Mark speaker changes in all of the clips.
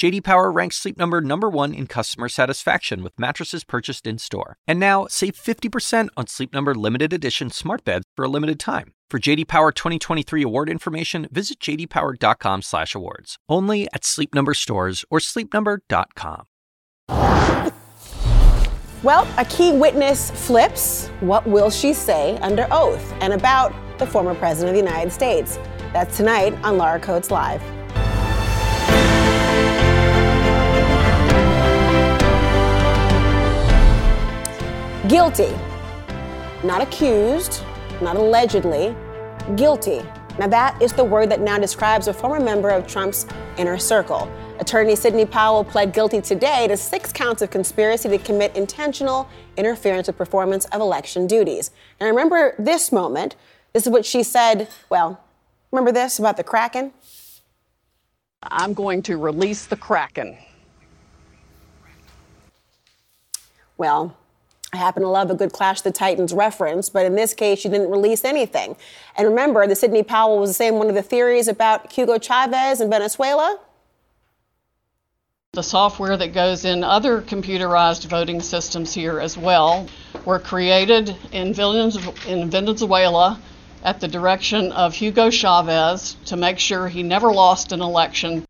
Speaker 1: JD Power ranks Sleep Number number 1 in customer satisfaction with mattresses purchased in-store. And now, save 50% on Sleep Number limited edition smart beds for a limited time. For JD Power 2023 award information, visit jdpower.com/awards. Only at Sleep Number stores or sleepnumber.com.
Speaker 2: Well, a key witness flips. What will she say under oath? And about the former president of the United States. That's tonight on Laura Coates Live. Guilty. Not accused, not allegedly, guilty. Now, that is the word that now describes a former member of Trump's inner circle. Attorney Sidney Powell pled guilty today to six counts of conspiracy to commit intentional interference with performance of election duties. And remember this moment. This is what she said. Well, remember this about the Kraken?
Speaker 3: I'm going to release the Kraken.
Speaker 2: Well, I happen to love a good Clash of the Titans reference, but in this case, she didn't release anything. And remember, the Sidney Powell was the same one of the theories about Hugo Chavez in Venezuela.
Speaker 3: The software that goes in other computerized voting systems here as well were created in Venezuela at the direction of Hugo Chavez to make sure he never lost an election.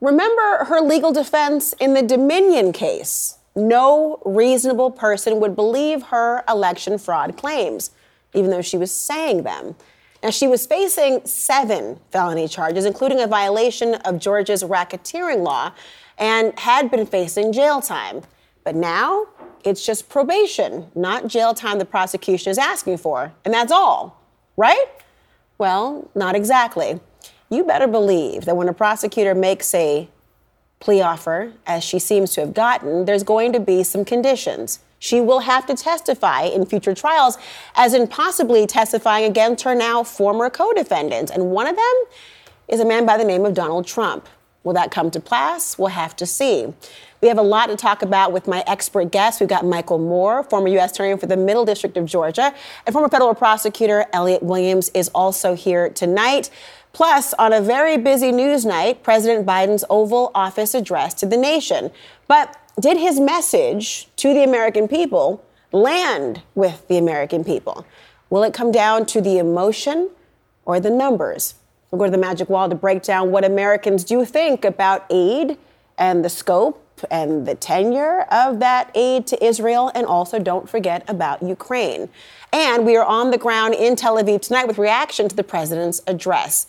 Speaker 2: Remember her legal defense in the Dominion case no reasonable person would believe her election fraud claims, even though she was saying them. Now, she was facing seven felony charges, including a violation of Georgia's racketeering law, and had been facing jail time. But now it's just probation, not jail time the prosecution is asking for. And that's all, right? Well, not exactly. You better believe that when a prosecutor makes a plea offer, as she seems to have gotten, there's going to be some conditions. She will have to testify in future trials, as in possibly testifying against her now former co defendants. And one of them is a man by the name of Donald Trump. Will that come to pass? We'll have to see. We have a lot to talk about with my expert guests. We've got Michael Moore, former U.S. Attorney for the Middle District of Georgia, and former federal prosecutor Elliot Williams is also here tonight. Plus, on a very busy news night, President Biden's Oval Office address to the nation. But did his message to the American people land with the American people? Will it come down to the emotion or the numbers? We'll go to the magic wall to break down what Americans do think about aid and the scope and the tenure of that aid to Israel, and also don't forget about Ukraine. And we are on the ground in Tel Aviv tonight with reaction to the president's address.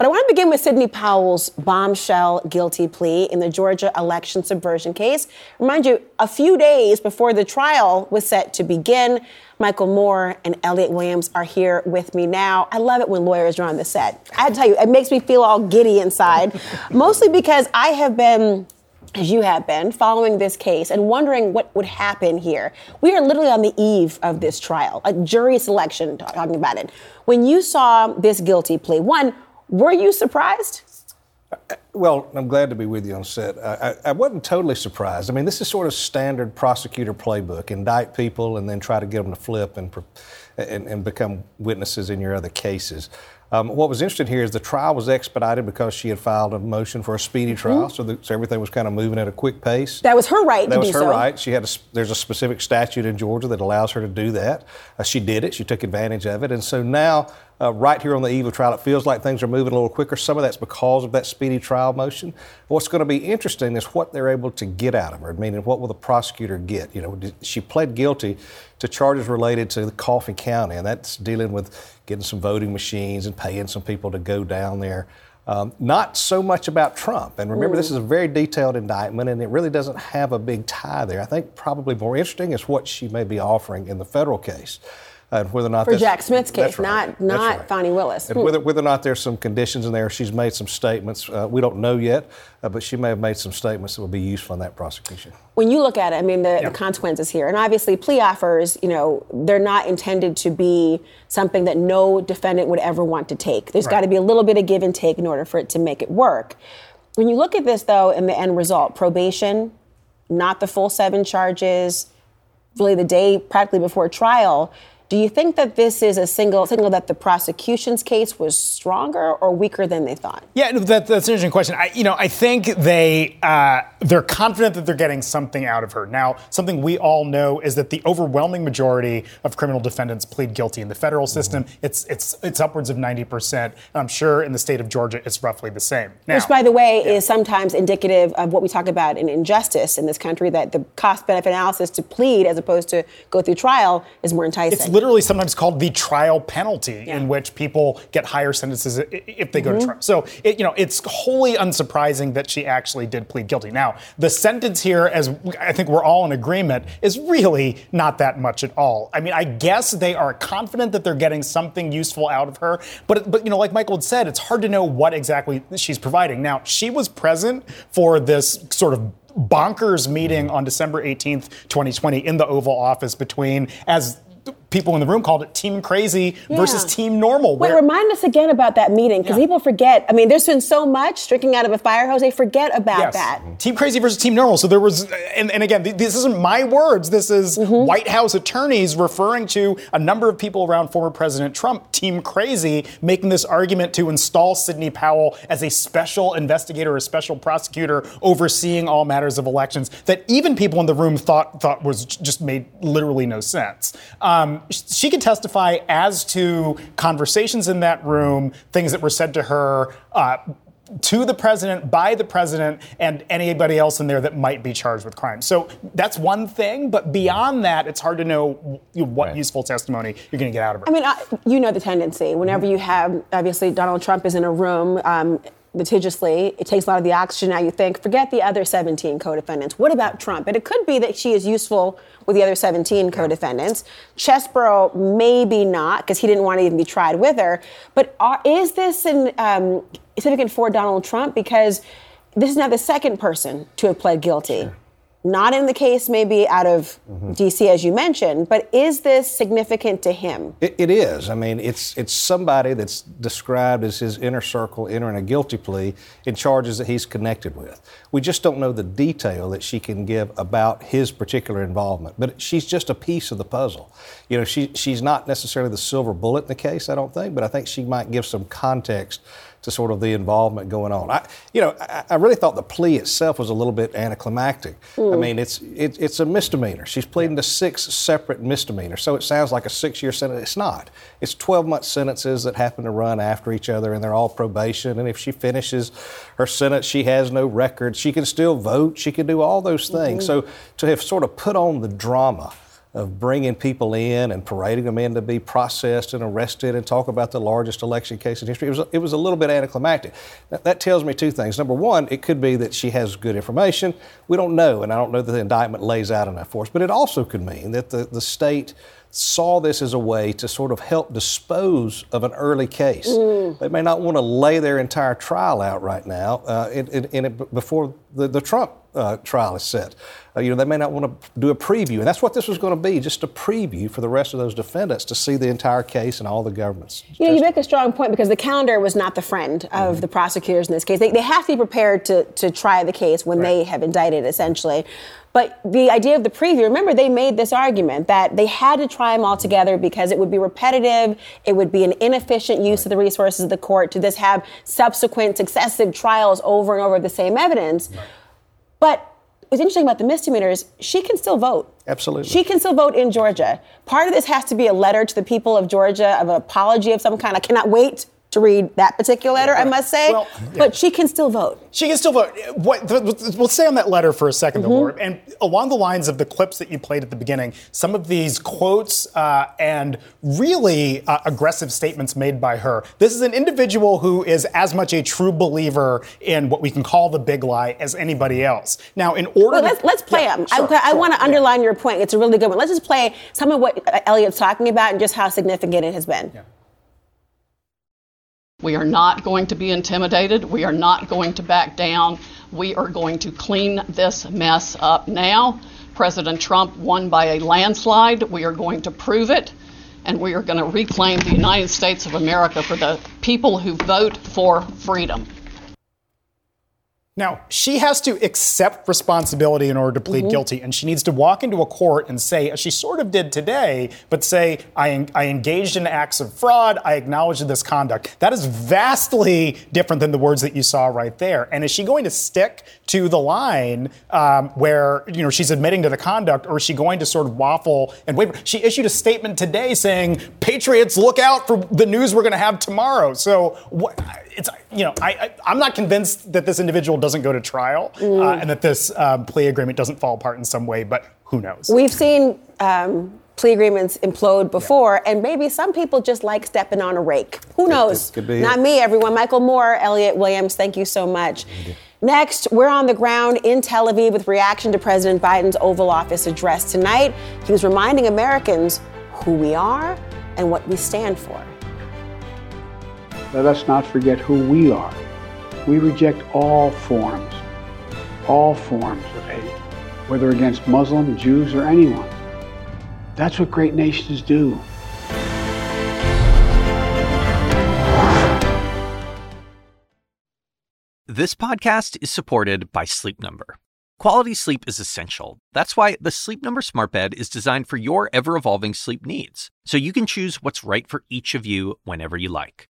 Speaker 2: But I want to begin with Sidney Powell's bombshell guilty plea in the Georgia election subversion case. Remind you, a few days before the trial was set to begin, Michael Moore and Elliot Williams are here with me now. I love it when lawyers are on the set. I tell you, it makes me feel all giddy inside, mostly because I have been as you have been, following this case and wondering what would happen here. We are literally on the eve of this trial, a jury selection, talking about it. When you saw this guilty plea, one, were you surprised?
Speaker 4: Well, I'm glad to be with you on set. I, I, wasn't totally surprised. I mean, this is sort of standard prosecutor playbook: indict people and then try to get them to flip and and, and become witnesses in your other cases. Um, what was interesting here is the trial was expedited because she had filed a motion for a speedy mm-hmm. trial, mm-hmm. so, the, so, everything was kind of moving at a quick pace.
Speaker 2: That was her right.
Speaker 4: That was her
Speaker 2: so.
Speaker 4: right. She had a, there's a specific statute in Georgia that allows her to do that. Uh, she did it. She took advantage of it, and so now uh, right here on the eve of trial, it feels like things are moving a little quicker. Some of that's because of that speedy trial motion. What's going to be interesting is what they're able to get out of her. Meaning, what will the prosecutor get? You know, she pled guilty to charges related to the Coffee County, and that's dealing with getting some voting machines and paying some people to go down there. Um, not so much about Trump. And remember, this is a very detailed indictment, and it really doesn't have a big tie there. I think probably more interesting is what she may be offering in the federal case. And whether or not
Speaker 2: for Jack Smith's case,
Speaker 4: right.
Speaker 2: not not right. Fani Willis.
Speaker 4: And whether whether or not there's some conditions in there, she's made some statements. Uh, we don't know yet, uh, but she may have made some statements that will be useful in that prosecution.
Speaker 2: When you look at it, I mean, the, yeah. the consequences here, and obviously plea offers, you know, they're not intended to be something that no defendant would ever want to take. There's right. got to be a little bit of give and take in order for it to make it work. When you look at this, though, in the end result, probation, not the full seven charges, really the day practically before trial, do you think that this is a single signal that the prosecution's case was stronger or weaker than they thought?
Speaker 5: Yeah, that, that's an interesting question. I, you know, I think they uh, they're confident that they're getting something out of her. Now, something we all know is that the overwhelming majority of criminal defendants plead guilty in the federal system. Mm-hmm. It's it's it's upwards of ninety percent. I'm sure in the state of Georgia, it's roughly the same.
Speaker 2: Now, Which, by the way, yeah. is sometimes indicative of what we talk about in injustice in this country. That the cost benefit analysis to plead as opposed to go through trial is more enticing.
Speaker 5: Literally sometimes called the trial penalty, yeah. in which people get higher sentences if they go mm-hmm. to trial. So, it, you know, it's wholly unsurprising that she actually did plead guilty. Now, the sentence here, as I think we're all in agreement, is really not that much at all. I mean, I guess they are confident that they're getting something useful out of her, but but you know, like Michael had said, it's hard to know what exactly she's providing. Now, she was present for this sort of bonkers meeting on December 18th, 2020 in the Oval Office between as people in the room called it team crazy yeah. versus team normal.
Speaker 2: Wait, remind us again about that meeting because yeah. people forget. I mean, there's been so much drinking out of a fire hose, they forget about yes. that.
Speaker 5: Team crazy versus team normal. So there was, and, and again, this isn't my words. This is mm-hmm. White House attorneys referring to a number of people around former President Trump, team crazy, making this argument to install Sidney Powell as a special investigator, a special prosecutor overseeing all matters of elections that even people in the room thought thought was just made literally no sense. Um, she could testify as to conversations in that room, things that were said to her. Uh, to the president, by the president, and anybody else in there that might be charged with crime. So that's one thing, but beyond that, it's hard to know what right. useful testimony you're going to get out of her.
Speaker 2: I mean, I, you know the tendency. Whenever mm-hmm. you have, obviously, Donald Trump is in a room. Um, litigiously. It takes a lot of the oxygen out. You think, forget the other 17 co-defendants. What about Trump? And it could be that she is useful with the other 17 co-defendants. Chesebro, maybe not, because he didn't want to even be tried with her. But are, is this an, um, significant for Donald Trump? Because this is now the second person to have pled guilty. Sure not in the case maybe out of mm-hmm. DC as you mentioned, but is this significant to him?
Speaker 4: It, it is. I mean, it's it's somebody that's described as his inner circle entering a guilty plea in charges that he's connected with. We just don't know the detail that she can give about his particular involvement, but she's just a piece of the puzzle. You know, she she's not necessarily the silver bullet in the case, I don't think, but I think she might give some context to sort of the involvement going on. I, you know, I, I really thought the plea itself was a little bit anticlimactic. Mm. I hmm. mean, it's it, it's a misdemeanor. She's pleading to six separate misdemeanors, so it sounds like a six-year sentence. It's not. It's 12-month sentences that happen to run after each other, and they're all probation. And if she finishes her sentence, she has no record. She can still vote. She can do all those things. Mm-hmm. So to have sort of put on the drama of bringing people in and parading them in to be processed and arrested and talk about the largest election case in history. It was, it was a little bit anticlimactic. That, that tells me two things. Number one, it could be that she has good information. We don't know, and I don't know that the indictment lays out enough for us. But it also could mean that the, the state saw this as a way to sort of help dispose of an early case. Mm. They may not want to lay their entire trial out right now uh, in, in, in it before the, the Trump uh, trial is set. Uh, you know, they may not want to do a preview, and that's what this was going to be, just a preview for the rest of those defendants to see the entire case and all the governments.
Speaker 2: You know, you make a strong point because the calendar was not the friend of mm-hmm. the prosecutors in this case. They, they have to be prepared to, to try the case when right. they have indicted, essentially. But the idea of the preview, remember, they made this argument that they had to try them all together because it would be repetitive, it would be an inefficient use of the resources of the court to just have subsequent successive trials over and over the same evidence. Right. But what's interesting about the misdemeanors, she can still vote.
Speaker 4: Absolutely.
Speaker 2: She can still vote in Georgia. Part of this has to be a letter to the people of Georgia of an apology of some kind. I cannot wait to read that particular letter, I must say.
Speaker 5: Well, yeah.
Speaker 2: But she can still vote.
Speaker 5: She can still vote. What, we'll stay on that letter for a 2nd mm-hmm. Laura. And along the lines of the clips that you played at the beginning, some of these quotes uh, and really uh, aggressive statements made by her. This is an individual who is as much a true believer in what we can call the big lie as anybody else. Now, in order
Speaker 2: well, let's, let's play yeah, them. Sure, I, I want to underline your point. It's a really good one. Let's just play some of what Elliot's talking about and just how significant it has been.
Speaker 3: We are not going to be intimidated. We are not going to back down. We are going to clean this mess up now. President Trump won by a landslide. We are going to prove it. And we are going to reclaim the United States of America for the people who vote for freedom.
Speaker 5: Now, she has to accept responsibility in order to plead mm-hmm. guilty, and she needs to walk into a court and say, as she sort of did today, but say, I, I engaged in acts of fraud, I acknowledge this conduct. That is vastly different than the words that you saw right there. And is she going to stick to the line um, where, you know, she's admitting to the conduct, or is she going to sort of waffle and waver? She issued a statement today saying, Patriots, look out for the news we're going to have tomorrow. So, what, it's you know I, I am not convinced that this individual doesn't go to trial uh, mm. uh, and that this um, plea agreement doesn't fall apart in some way, but who knows?
Speaker 2: We've seen. Um, plea agreements implode before, yeah. and maybe some people just like stepping on a rake. Who knows? Not it. me, everyone. Michael Moore, Elliot Williams, thank you so much. Next, we're on the ground in Tel Aviv with reaction to President Biden's Oval Office address tonight. He was reminding Americans who we are and what we stand for
Speaker 6: let us not forget who we are. We reject all forms, all forms of hate, whether against Muslim, Jews, or anyone. That's what great nations do.
Speaker 1: This podcast is supported by Sleep Number. Quality sleep is essential. That's why the Sleep Number Smart Bed is designed for your ever evolving sleep needs, so you can choose what's right for each of you whenever you like.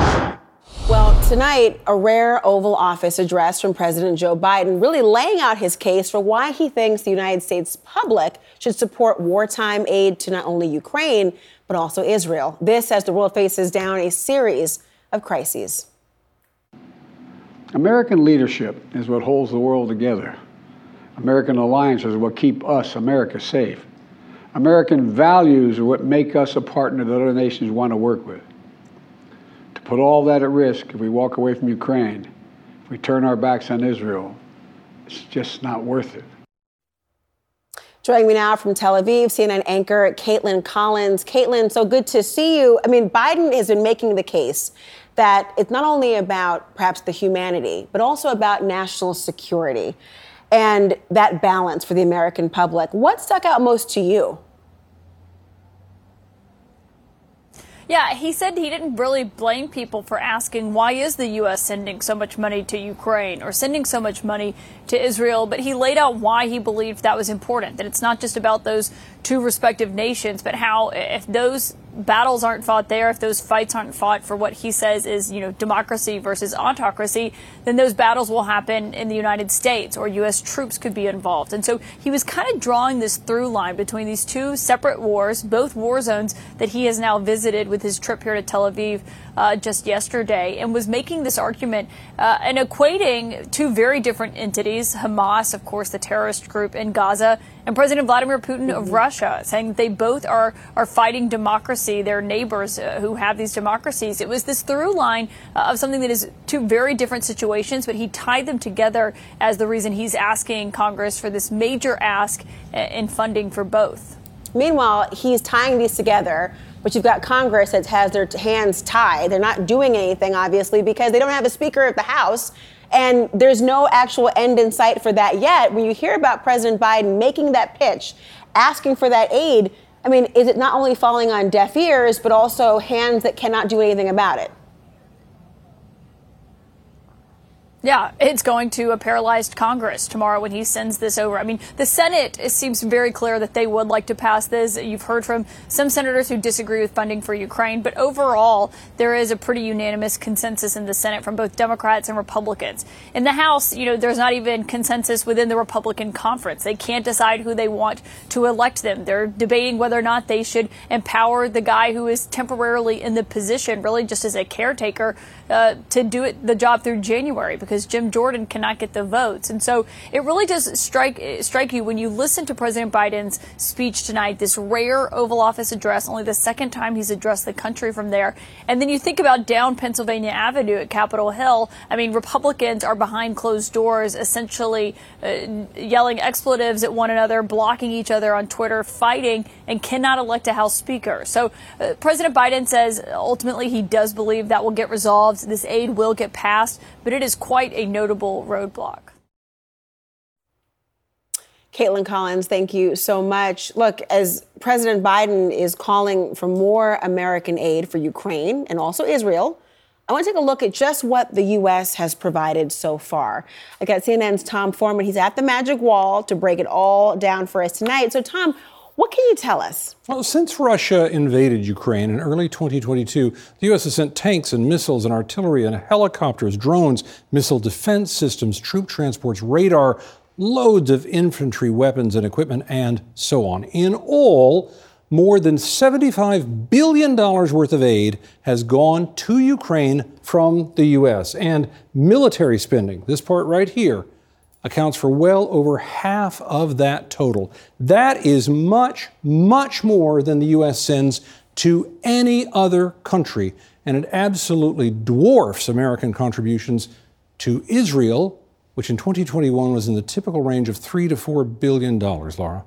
Speaker 2: Well, tonight, a rare Oval Office address from President Joe Biden really laying out his case for why he thinks the United States public should support wartime aid to not only Ukraine, but also Israel. This as the world faces down a series of crises.
Speaker 6: American leadership is what holds the world together. American alliances are what keep us, America, safe. American values are what make us a partner that other nations want to work with put all that at risk if we walk away from Ukraine, if we turn our backs on Israel, it's just not worth it.
Speaker 2: Joining me now from Tel Aviv, CNN anchor Kaitlan Collins. Caitlin, so good to see you. I mean, Biden has been making the case that it's not only about perhaps the humanity, but also about national security and that balance for the American public. What stuck out most to you?
Speaker 7: Yeah, he said he didn't really blame people for asking why is the U.S. sending so much money to Ukraine or sending so much money to Israel, but he laid out why he believed that was important, that it's not just about those two respective nations, but how if those battles aren't fought there, if those fights aren't fought for what he says is, you know, democracy versus autocracy, then those battles will happen in the United States or U.S. troops could be involved. And so he was kind of drawing this through line between these two separate wars, both war zones that he has now visited with his trip here to Tel Aviv uh, just yesterday, and was making this argument uh, and equating two very different entities Hamas, of course, the terrorist group in Gaza, and President Vladimir Putin of Russia, saying they both are, are fighting democracy, their neighbors uh, who have these democracies. It was this through line uh, of something that is two very different situations, but he tied them together as the reason he's asking Congress for this major ask uh, in funding for both.
Speaker 2: Meanwhile, he's tying these together, but you've got Congress that has their hands tied. They're not doing anything, obviously, because they don't have a Speaker of the House. And there's no actual end in sight for that yet. When you hear about President Biden making that pitch, asking for that aid, I mean, is it not only falling on deaf ears, but also hands that cannot do anything about it?
Speaker 7: Yeah, it's going to a paralyzed Congress tomorrow when he sends this over. I mean, the Senate it seems very clear that they would like to pass this. You've heard from some senators who disagree with funding for Ukraine, but overall, there is a pretty unanimous consensus in the Senate from both Democrats and Republicans. In the House, you know, there's not even consensus within the Republican conference. They can't decide who they want to elect them. They're debating whether or not they should empower the guy who is temporarily in the position, really just as a caretaker, uh, to do it the job through January because Jim Jordan cannot get the votes. And so it really does strike strike you when you listen to President Biden's speech tonight, this rare Oval Office address, only the second time he's addressed the country from there. And then you think about down Pennsylvania Avenue at Capitol Hill. I mean, Republicans are behind closed doors, essentially uh, yelling expletives at one another, blocking each other on Twitter, fighting, and cannot elect a House Speaker. So uh, President Biden says ultimately he does believe that will get resolved this aid will get passed, but it is quite a notable roadblock.
Speaker 2: Kaitlan Collins, thank you so much. Look, as President Biden is calling for more American aid for Ukraine and also Israel, I want to take a look at just what the U.S. has provided so far. I got CNN's Tom Foreman. He's at the magic wall to break it all down for us tonight. So, Tom, what can you tell us?
Speaker 8: Well, since Russia invaded Ukraine in early 2022, the U.S. has sent tanks and missiles and artillery and helicopters, drones, missile defense systems, troop transports, radar, loads of infantry weapons and equipment, and so on. In all, more than $75 billion worth of aid has gone to Ukraine from the U.S. And military spending, this part right here, accounts for well over half of that total. That is much, much more than the U.S. sends to any other country, and it absolutely dwarfs American contributions to Israel, which in 2021 was in the typical range of three to four billion dollars. Laura.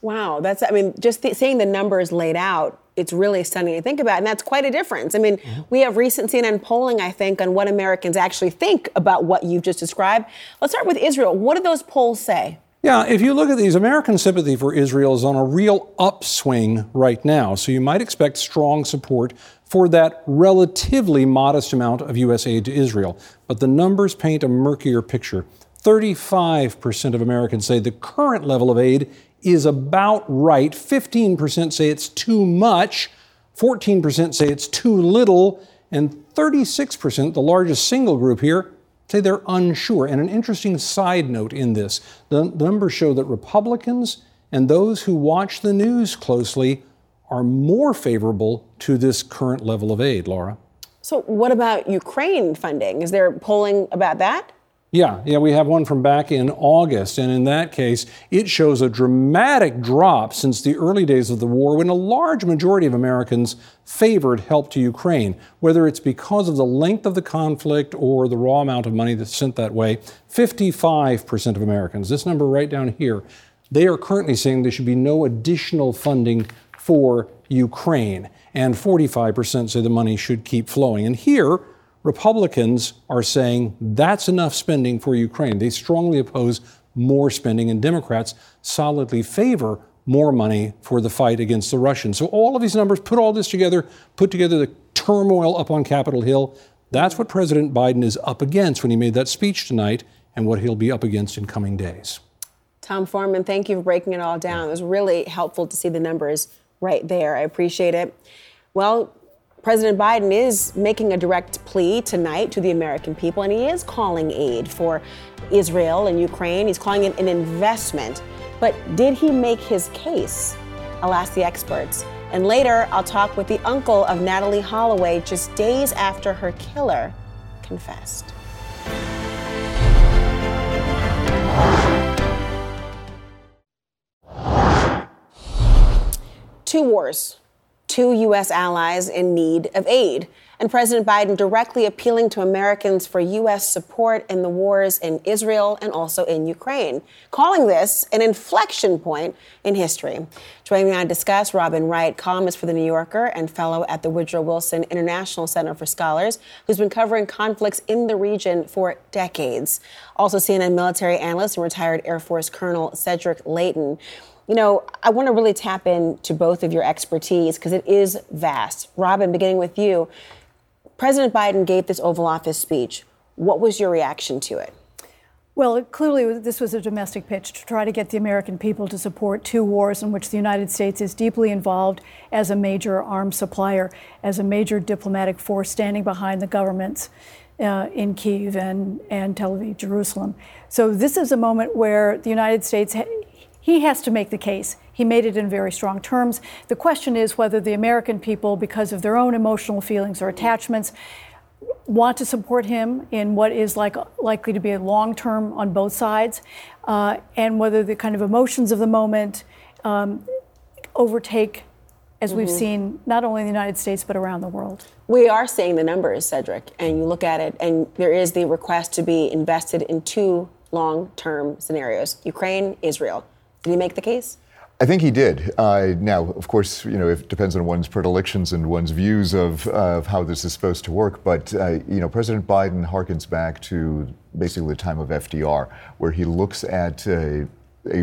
Speaker 2: Wow, that's I mean, just th- seeing the numbers laid out it's really stunning to think about. And that's quite a difference. I mean, mm-hmm. we have recent CNN polling, I think, on what Americans actually think about what you've just described. Let's start with Israel. What do those polls say?
Speaker 8: Yeah, if you look at these, American sympathy for Israel is on a real upswing right now. So you might expect strong support for that relatively modest amount of U.S. aid to Israel. But the numbers paint a murkier picture. 35% of Americans say the current level of aid is about right. 15% say it's too much, 14% say it's too little, and 36%, the largest single group here, say they're unsure. And an interesting side note in this the, numbers show that Republicans and those who watch the news closely are more favorable to this current level of aid, Laura.
Speaker 2: So, what about Ukraine funding? Is there polling about that?
Speaker 8: Yeah, yeah, we have one from back in August, and in that case, it shows a dramatic drop since the early days of the war when a large majority of Americans favored help to Ukraine, whether it's because of the length of the conflict or the raw amount of money that's sent that way. 55% of Americans, this number right down here, they are currently saying there should be no additional funding for Ukraine, and 45% say the money should keep flowing. And here, Republicans are saying that's enough spending for Ukraine. They strongly oppose more spending, and Democrats solidly favor more money for the fight against the Russians. So, all of these numbers, put all this together, put together the turmoil up on Capitol Hill. That's what President Biden is up against when he made that speech tonight, and what he'll be up against in coming days.
Speaker 2: Tom Foreman, thank you for breaking it all down. It was really helpful to see the numbers right there. I appreciate it. Well, President Biden is making a direct plea tonight to the American people, and he is calling aid for Israel and Ukraine. He's calling it an investment. But did he make his case? I'll ask the experts. And later, I'll talk with the uncle of Natalee Holloway just days after her killer confessed. Two wars two U.S. allies in need of aid and President Biden directly appealing to Americans for U.S. support in the wars in Israel and also in Ukraine, calling this an inflection point in history. Joining me to discuss, Robin Wright, columnist for The New Yorker and fellow at the Woodrow Wilson International Center for Scholars, who's been covering conflicts in the region for decades. Also, CNN military analyst and retired Air Force Colonel Cedric Leighton. You know, I want to really tap into both of your expertise because it is vast. Robin, beginning with you, President Biden gave this Oval Office speech. What was your reaction to it?
Speaker 9: Well, clearly, this was a domestic pitch to try to get the American people to support two wars in which the United States is deeply involved as a major arms supplier, as a major diplomatic force standing behind the governments uh, in Kiev and, and Tel Aviv, Jerusalem. So, this is a moment where the United States, he has to make the case. He made it in very strong terms. The question is whether the American people, because of their own emotional feelings or attachments, want to support him in what is like likely to be a long term on both sides, uh, and whether the kind of emotions of the moment um, overtake, as mm-hmm. we've seen not only in the United States but around the world.
Speaker 2: We are seeing the numbers, Cedric, and you look at it, and there is the request to be invested in two long term scenarios Ukraine, Israel. Did he make the case?
Speaker 10: I think he did. Uh, now, of course, you know, it depends on one's predilections and one's views of, uh, of how this is supposed to work. But, uh, you know, President Biden harkens back to basically the time of FDR, where he looks at a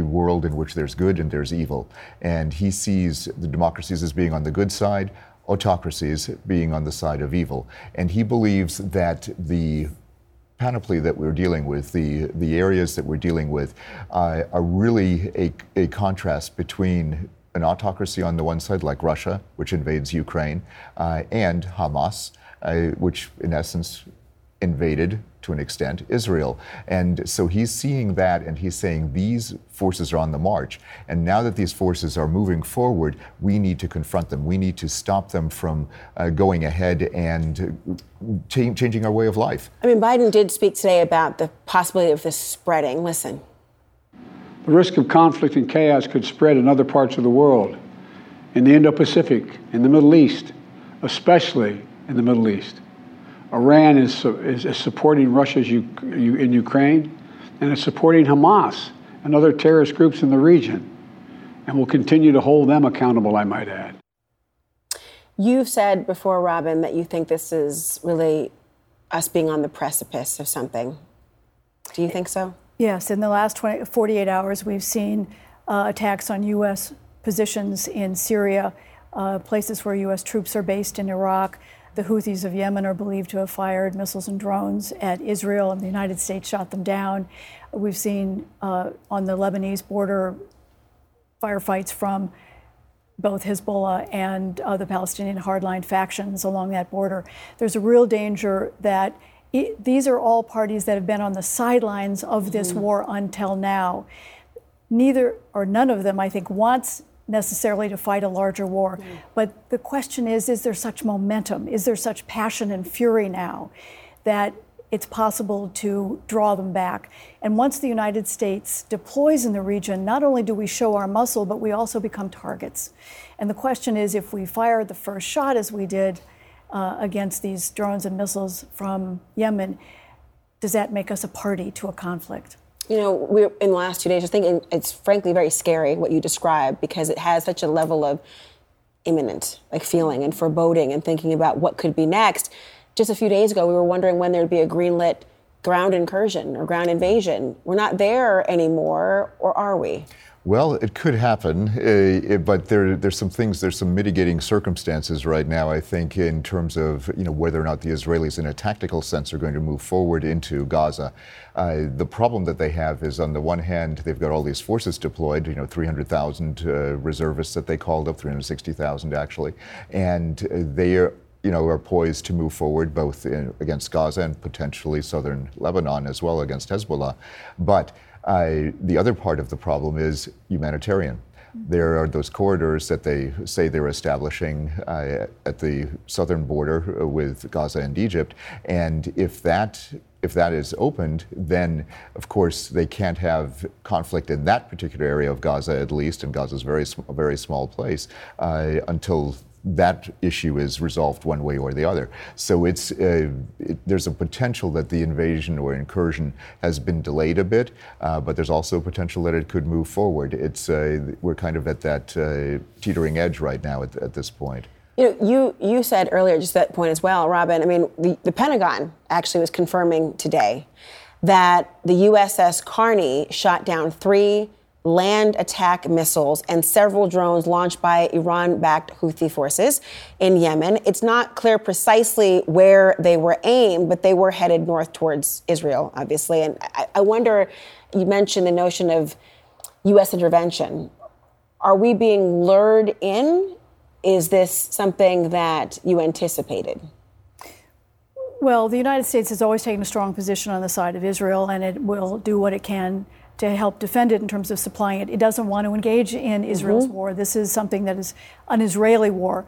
Speaker 10: world in which there's good and there's evil. And he sees the democracies as being on the good side, autocracies being on the side of evil. And he believes that the panoply that we're dealing with, the, the areas that we're dealing with, uh, are really a, a contrast between an autocracy on the one side, like Russia, which invades Ukraine, uh, and Hamas, uh, which in essence invaded to an extent Israel. And so he's seeing that and he's saying these forces are on the march. And now that these forces are moving forward, we need to confront them. We need to stop them from uh, going ahead and ch- changing our way of life.
Speaker 2: I mean, Biden did speak today about the possibility of this spreading. Listen.
Speaker 6: The risk of conflict and chaos could spread in other parts of the world, in the Indo Pacific, in the Middle East, especially in the Middle East. Iran is, is, is supporting Russia in Ukraine, and it's supporting Hamas and other terrorist groups in the region, and we'll continue to hold them accountable, I might add.
Speaker 2: You've said before, Robin, that you think this is really us being on the precipice of something. Do you think so?
Speaker 9: Yes. In the last 20, 48 hours, we've seen uh, attacks on U.S. positions in Syria, uh, places where U.S. troops are based in Iraq. The Houthis of Yemen are believed to have fired missiles and drones at Israel, and the United States shot them down. We've seen uh, on the Lebanese border firefights from both Hezbollah and uh, the Palestinian hardline factions along that border. There's a real danger that it, these are all parties that have been on the sidelines of this mm-hmm. war until now. Neither or none of them, I think, wants necessarily to fight a larger war. But the question is is there such momentum? Is there such passion and fury now that it's possible to draw them back? And once the United States deploys in the region, not only do we show our muscle, but we also become targets. And the question is if we fire the first shot, as we did uh, against these drones and missiles from Yemen, does that make us a party to a conflict?
Speaker 2: You know, we're in the last two days just thinking it's frankly very scary what you describe because it has such a level of imminent like feeling and foreboding and thinking about what could be next. Just a few days ago, we were wondering when there'd be a greenlit ground incursion or ground invasion. We're not there anymore, or are we?
Speaker 10: Well, it could happen, uh, but there, there's some things, there's some mitigating circumstances right now, I think, in terms of you know, whether or not the Israelis, in a tactical sense, are going to move forward into Gaza. Uh, the problem that they have is, on the one hand, they've got all these forces deployed, you know, 300,000 uh, reservists that they called up, 360,000 actually, and they are you know, are poised to move forward both in, against Gaza and potentially southern Lebanon as well against Hezbollah. But uh, the other part of the problem is humanitarian. There are those corridors that they say they're establishing uh, at the southern border with Gaza and Egypt, and if that if that is opened, then of course they can't have conflict in that particular area of Gaza, at least, and Gaza is a very very small place uh, until that issue is resolved one way or the other. So it's uh, it, there's a potential that the invasion or incursion has been delayed a bit, uh, but there's also a potential that it could move forward. It's uh, we're kind of at that uh, teetering edge right now at, at this point.
Speaker 2: You know, you you said earlier just that point as well, Robin. I mean, the, the Pentagon actually was confirming today that the USS Carney shot down three land attack missiles and several drones launched by Iran backed Houthi forces in Yemen. It's not clear precisely where they were aimed, but they were headed north towards Israel, obviously. And I, I wonder, you mentioned the notion of U.S. intervention. Are we being lured in? Is this something that you anticipated?
Speaker 9: Well, the United States has always taken a strong position on the side of Israel, and it will do what it can to help defend it in terms of supplying it. It doesn't want to engage in Israel's mm-hmm. war. This is something that is an Israeli war.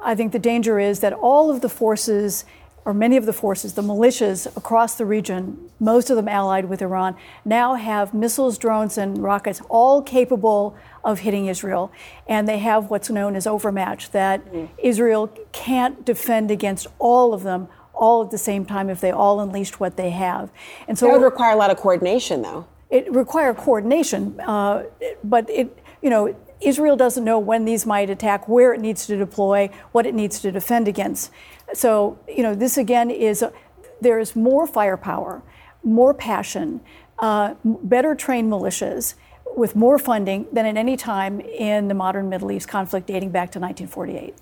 Speaker 9: I think the danger is that all of the forces, or many of the forces, the militias across the region, most of them allied with Iran, now have missiles, drones, and rockets all capable of hitting Israel. And they have what's known as overmatch, that mm. Israel can't defend against all of them all at the same time if they all unleashed what they have.
Speaker 2: And so that would require a lot of coordination, though
Speaker 9: it require coordination, uh, but it, you know, Israel doesn't know when these might attack, where it needs to deploy, what it needs to defend against. So, you know, this again is there is more firepower, more passion, uh, better trained militias with more funding than at any time in the modern Middle East conflict dating back to 1948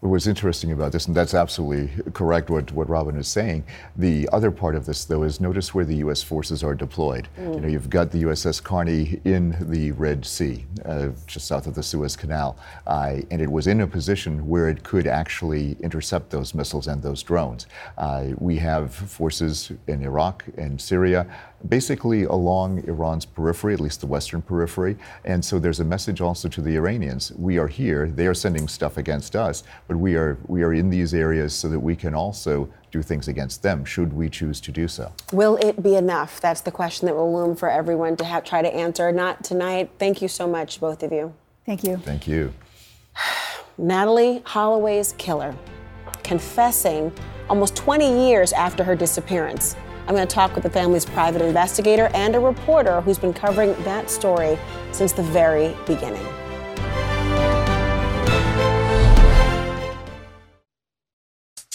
Speaker 10: what was interesting about this, and that's absolutely correct what, what Robin is saying. The other part of this, though, is notice where the U.S. forces are deployed. Mm. You know, you've got the USS Carney in the Red Sea, uh, just south of the Suez Canal, uh, and it was in a position where it could actually intercept those missiles and those drones. Uh, we have forces in Iraq and Syria basically along Iran's periphery, at least the western periphery. And so there's a message also to the Iranians. We are here. They are sending stuff against us, but we are we are in these areas so that we can also do things against them should we choose to do so.
Speaker 2: Will it be enough? That's the question that will loom for everyone to have, try to answer. Not tonight. Thank you so much, both of you.
Speaker 9: Thank you.
Speaker 10: Thank you.
Speaker 2: Natalee Holloway's killer confessing almost 20 years after her disappearance. I'm going to talk with the family's private investigator and a reporter who's been covering that story since the very beginning.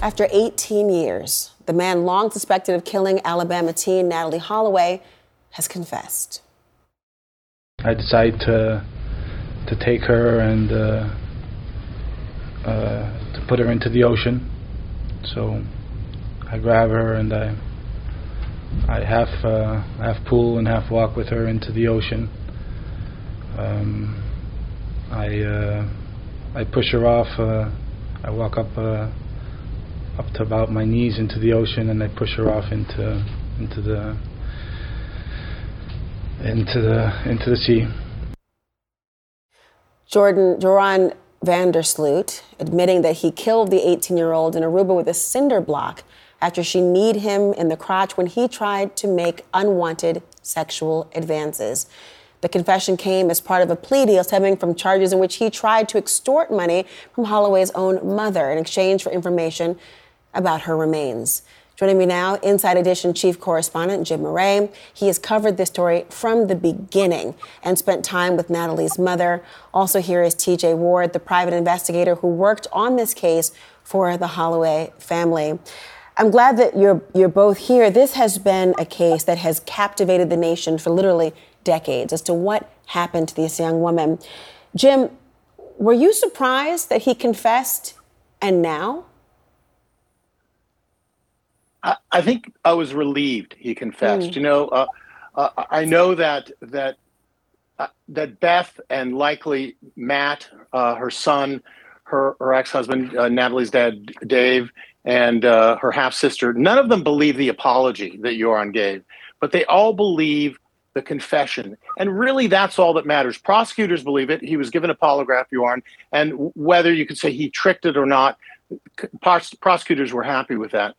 Speaker 2: After 18 years, the man long suspected of killing Alabama teen Natalee Holloway has confessed.
Speaker 11: I decided to to take her and uh, uh, to put her into the ocean so I grab her and I I half uh, half pull and half walk with her into the ocean. Um, I uh, I push her off. Uh, I walk up uh, up to about my knees into the ocean, and I push her off into into the into the into the sea.
Speaker 2: Jordan Joran van der Sloot admitting that he killed the 18 year old in Aruba with a cinder block after she kneed him in the crotch when he tried to make unwanted sexual advances. The confession came as part of a plea deal stemming from charges in which he tried to extort money from Holloway's own mother in exchange for information about her remains. Joining me now, Inside Edition Chief Correspondent Jim Moret. He has covered this story from the beginning and spent time with Natalee's mother. Also, here is TJ Ward, the private investigator who worked on this case for the Holloway family. I'm glad that you're, you're both here. This has been a case that has captivated the nation for literally decades as to what happened to this young woman. Jim, were you surprised that he confessed and now?
Speaker 12: I, I think I was relieved. He confessed. Mm. You know, uh, uh, I know that that uh, that Beth and likely Matt, uh, her son, her, her ex husband, uh, Natalee's dad, Dave, and uh, her half sister, none of them believe the apology that Joran gave, but they all believe the confession. And really, that's all that matters. Prosecutors believe it. He was given a polygraph, Joran, and whether you could say he tricked it or not, prosecutors were happy with that.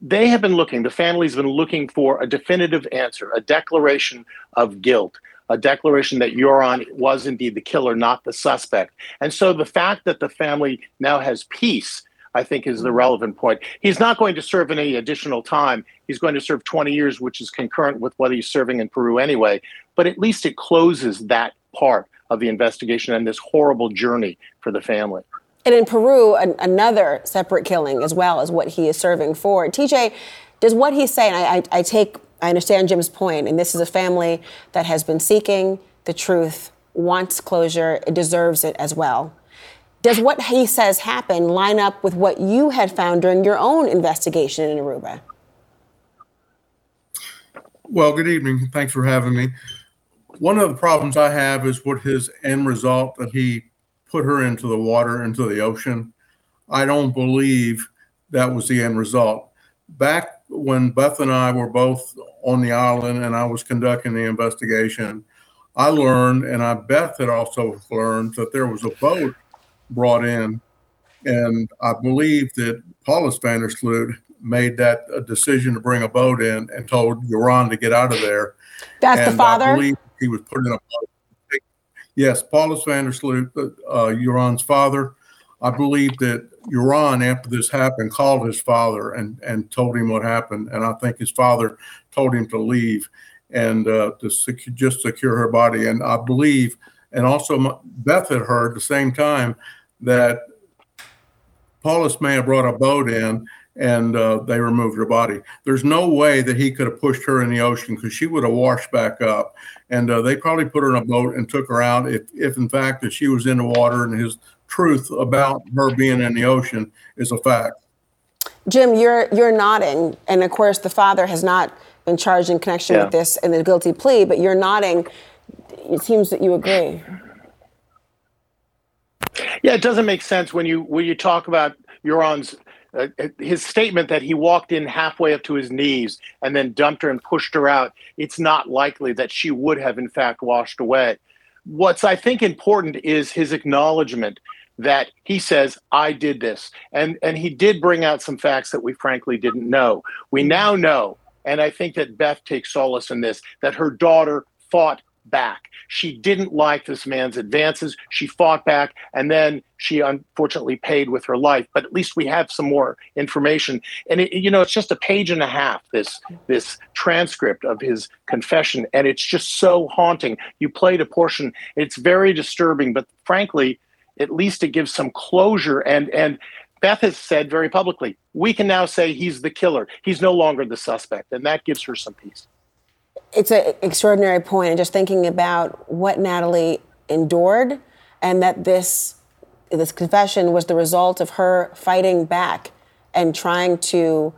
Speaker 12: They have been looking, the family's been looking for a definitive answer, a declaration of guilt a declaration that Joran was indeed the killer, not the suspect. And so the fact that the family now has peace, I think, is the relevant point. He's not going to serve any additional time. He's going to serve 20 years, which is concurrent with what he's serving in Peru anyway. But at least it closes that part of the investigation and this horrible journey for the family.
Speaker 2: And in Peru, an, another separate killing as well as what he is serving for. TJ, does what he's saying, I, I, I take I understand Jim's point, and this is a family that has been seeking the truth, wants closure, it deserves it as well. Does what he says happen line up with what you had found during your own investigation in Aruba?
Speaker 13: Well, good evening. Thanks for having me. One of the problems I have is what his end result that he put her into the water, into the ocean. I don't believe that was the end result. Back when Beth and I were both on the island and I was conducting the investigation, I learned, and I Beth had also learned that there was a boat brought in, and I believe that Paulus van der Sloot made that uh, decision to bring a boat in and told Joran to get out of there.
Speaker 2: That's and the father.
Speaker 13: He was put in a boat. Yes, Paulus van der Sloot, uh, Joran's father. I believe that Joran, after this happened, called his father and, and told him what happened. And I think his father told him to leave and uh, to just secure her body. And I believe, and also Beth had heard at the same time that Paulus may have brought a boat in and uh, they removed her body. There's no way that he could have pushed her in the ocean because she would have washed back up. And uh, they probably put her in a boat and took her out if, if in fact, that she was in the water and his truth about her being in the ocean is a fact.
Speaker 2: Jim, you're you're nodding, and of course the father has not been charged in connection yeah. with this in the guilty plea, but you're nodding. It seems that you agree.
Speaker 12: Yeah, it doesn't make sense when you when you talk about Joran's uh, his statement that he walked in halfway up to his knees and then dumped her and pushed her out. It's not likely that she would have in fact washed away. What's I think important is his acknowledgement that he says I did this, and and he did bring out some facts that we frankly didn't know. We now know, and I think that Beth takes solace in this, that her daughter fought back. She didn't like this man's advances. She fought back, and then she unfortunately paid with her life. But at least we have some more information. And it, you know, it's just a page and a half. This this transcript of his confession, and it's just so haunting. You played a portion. It's very disturbing, but frankly, at least it gives some closure. And and Beth has said very publicly, we can now say he's the killer. He's no longer the suspect, and that gives her some peace.
Speaker 2: It's an extraordinary point, and just thinking about what Natalee endured, and that this this confession was the result of her fighting back and trying to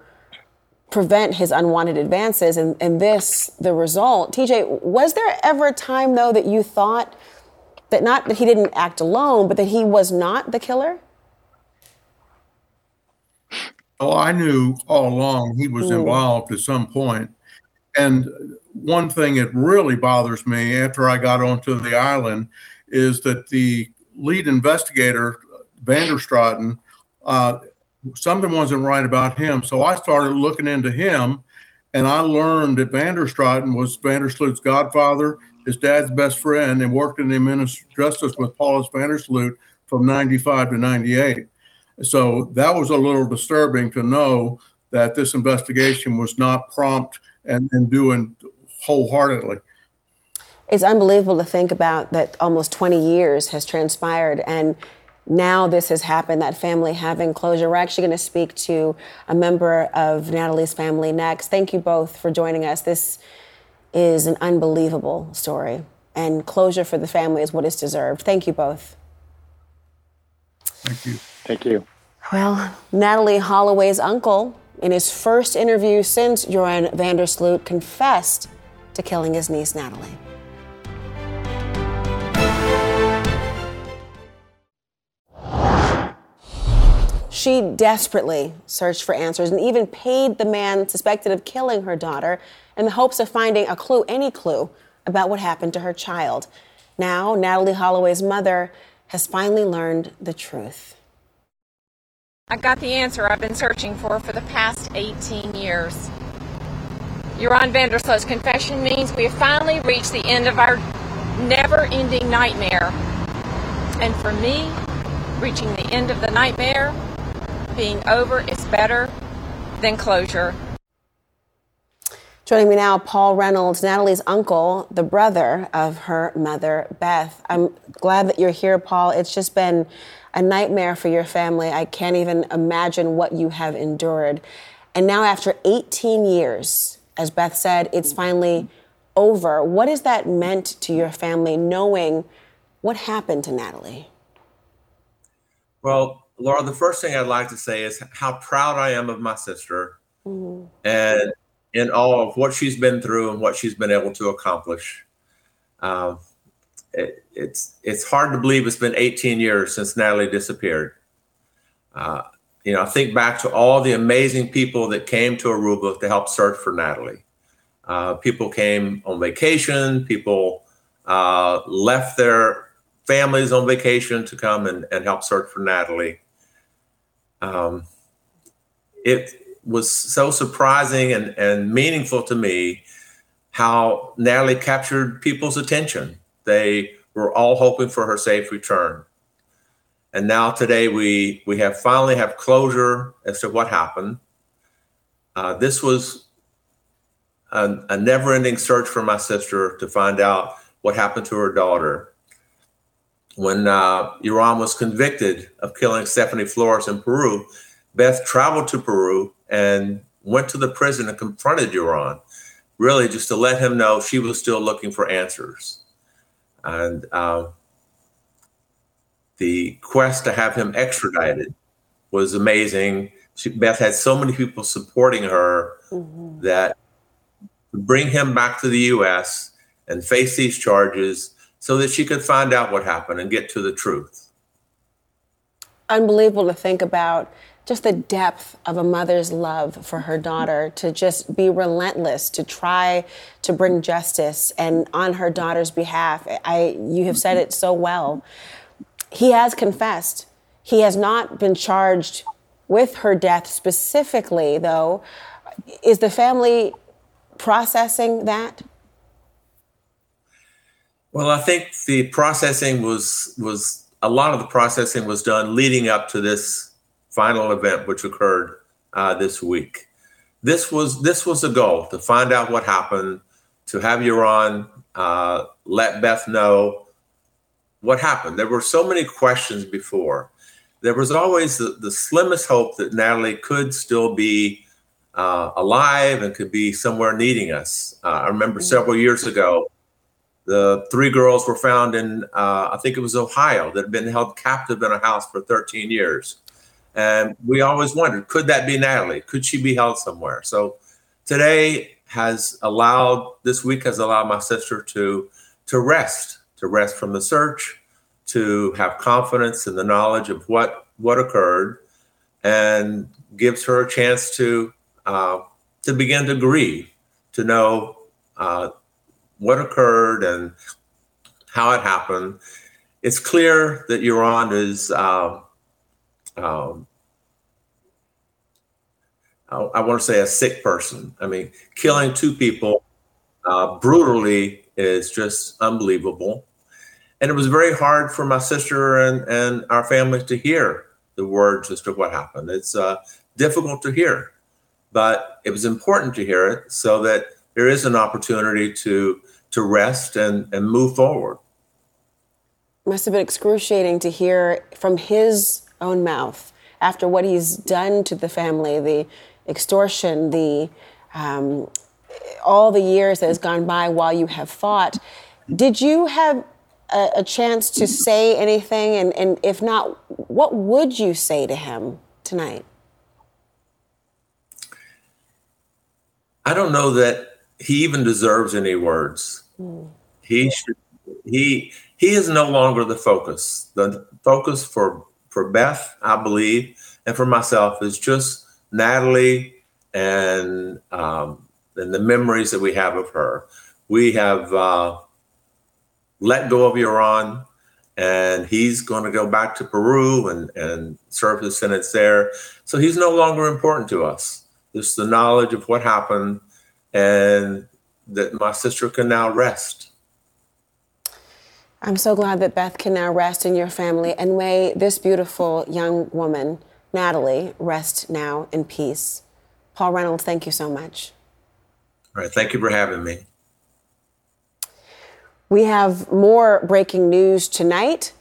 Speaker 2: prevent his unwanted advances and, and this the result tj was there ever a time though that you thought that not that he didn't act alone, but that he was not the killer?
Speaker 13: Oh, I knew all along he was Ooh. involved at some point. And one thing that really bothers me after I got onto the island is that the lead investigator, Vanderstraten, uh, something wasn't right about him. So I started looking into him and I learned that Vanderstraten was van der Sloot's godfather his dad's best friend, and worked in the Ministry Justice with Paulus van der Sloot from 95 to 98. So that was a little disturbing to know that this investigation was not prompt and, and doing wholeheartedly.
Speaker 2: It's unbelievable to think about that almost 20 years has transpired and now this has happened, that family having closure. We're actually going to speak to a member of Natalee's family next. Thank you both for joining us. This is an unbelievable story, and closure for the family is what is deserved. Thank you both.
Speaker 13: Thank you.
Speaker 12: Thank you.
Speaker 2: Well, Natalee Holloway's uncle, in his first interview since Joran van der Sloot confessed to killing his niece, Natalee. She desperately searched for answers and even paid the man suspected of killing her daughter in the hopes of finding a clue, any clue, about what happened to her child. Now, Natalee Holloway's mother has finally learned the truth.
Speaker 14: I got the answer I've been searching for for the past 18 years. Joran van der Sloot's confession means we have finally reached the end of our never ending nightmare. And for me, reaching the end of the nightmare, being over, is better than closure.
Speaker 2: Joining me now, Paul Reynolds, Natalee's uncle, the brother of her mother, Beth. I'm glad that you're here, Paul. It's just been a nightmare for your family. I can't even imagine what you have endured. And now, after 18 years, as Beth said, it's finally over. What has that meant to your family knowing what happened to Natalee?
Speaker 15: Well, Laura, the first thing I'd like to say is how proud I am of my sister mm-hmm. and in all of what she's been through and what she's been able to accomplish. Uh, it, it's it's hard to believe it's been 18 years since Natalee disappeared. Uh, you know, think back to all the amazing people that came to Aruba to help search for Natalee. Uh, people came on vacation. People uh, left their families on vacation to come and, and help search for Natalee. Um, it was so surprising and, and meaningful to me how Natalee captured people's attention. They were all hoping for her safe return. And now today we we have finally have closure as to what happened. Uh, this was a, a never-ending search for my sister to find out what happened to her daughter. When uh, Joran was convicted of killing Stephanie Flores in Peru, Beth traveled to Peru and went to the prison and confronted Joran, really just to let him know she was still looking for answers. And uh, the quest to have him extradited was amazing. She, Beth had so many people supporting her mm-hmm. that to bring him back to the U.S. and face these charges so that she could find out what happened and get to the truth.
Speaker 2: Unbelievable to think about just the depth of a mother's love for her daughter to just be relentless to try to bring justice and on her daughter's behalf i you have said it so well he has confessed. He has not been charged with her death specifically though. Is the family processing that?
Speaker 15: Well i think the processing was was a lot of the processing was done leading up to this final event, which occurred uh, this week. This was this was the goal to find out what happened, to have Joran uh, let Beth know what happened. There were so many questions before. There was always the, the slimmest hope that Natalee could still be uh, alive and could be somewhere needing us. Uh, I remember mm-hmm. several years ago, the three girls were found in, uh, I think it was Ohio, that had been held captive in a house for 13 years. And we always wondered, could that be Natalee? Could she be held somewhere? So today has allowed, this week has allowed my sister to, to rest, to rest from the search, to have confidence in the knowledge of what, what occurred, and gives her a chance to, uh, to begin to grieve, to know uh, what occurred and how it happened. It's clear that Joran is um, um, I, I want to say a sick person. I mean, killing two people uh, brutally is just unbelievable. And it was very hard for my sister and, and our family to hear the words as to what happened. It's uh, difficult to hear, but it was important to hear it so that there is an opportunity to to rest and, and move forward.
Speaker 2: Must have been excruciating to hear from his own mouth after what he's done to the family, the extortion, the um, all the years that has gone by while you have fought. Did you have a, a chance to say anything? And, and if not, what would you say to him tonight?
Speaker 15: I don't know that he even deserves any words. Mm. He should, he he is no longer the focus. The focus for for Beth, I believe, and for myself is just Natalee and um, and the memories that we have of her. We have uh, let go of Joran, and he's going to go back to Peru and, and serve his sentence there. So he's no longer important to us. Just the knowledge of what happened, and that my sister can now rest.
Speaker 2: I'm so glad that Beth can now rest in your family, and may this beautiful young woman, Natalee, rest now in peace. Paul Reynolds, thank you so much.
Speaker 15: All right, thank you for having me.
Speaker 2: We have more breaking news tonight.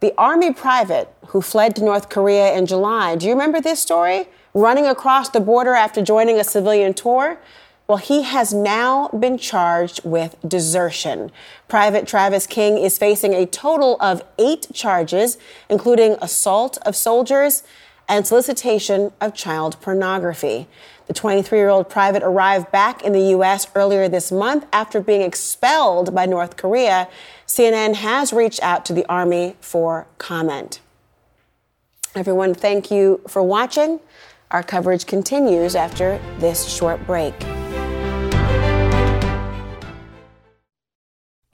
Speaker 2: The Army private who fled to North Korea in July. Do you remember this story? Running across the border after joining a civilian tour? Well, he has now been charged with desertion. Private Travis King is facing a total of eight charges, including assault of soldiers and solicitation of child pornography. The 23 year old private arrived back in the U.S. earlier this month after being expelled by North Korea. CNN has reached out to the Army for comment. Everyone, thank you for watching. Our coverage continues after this short break.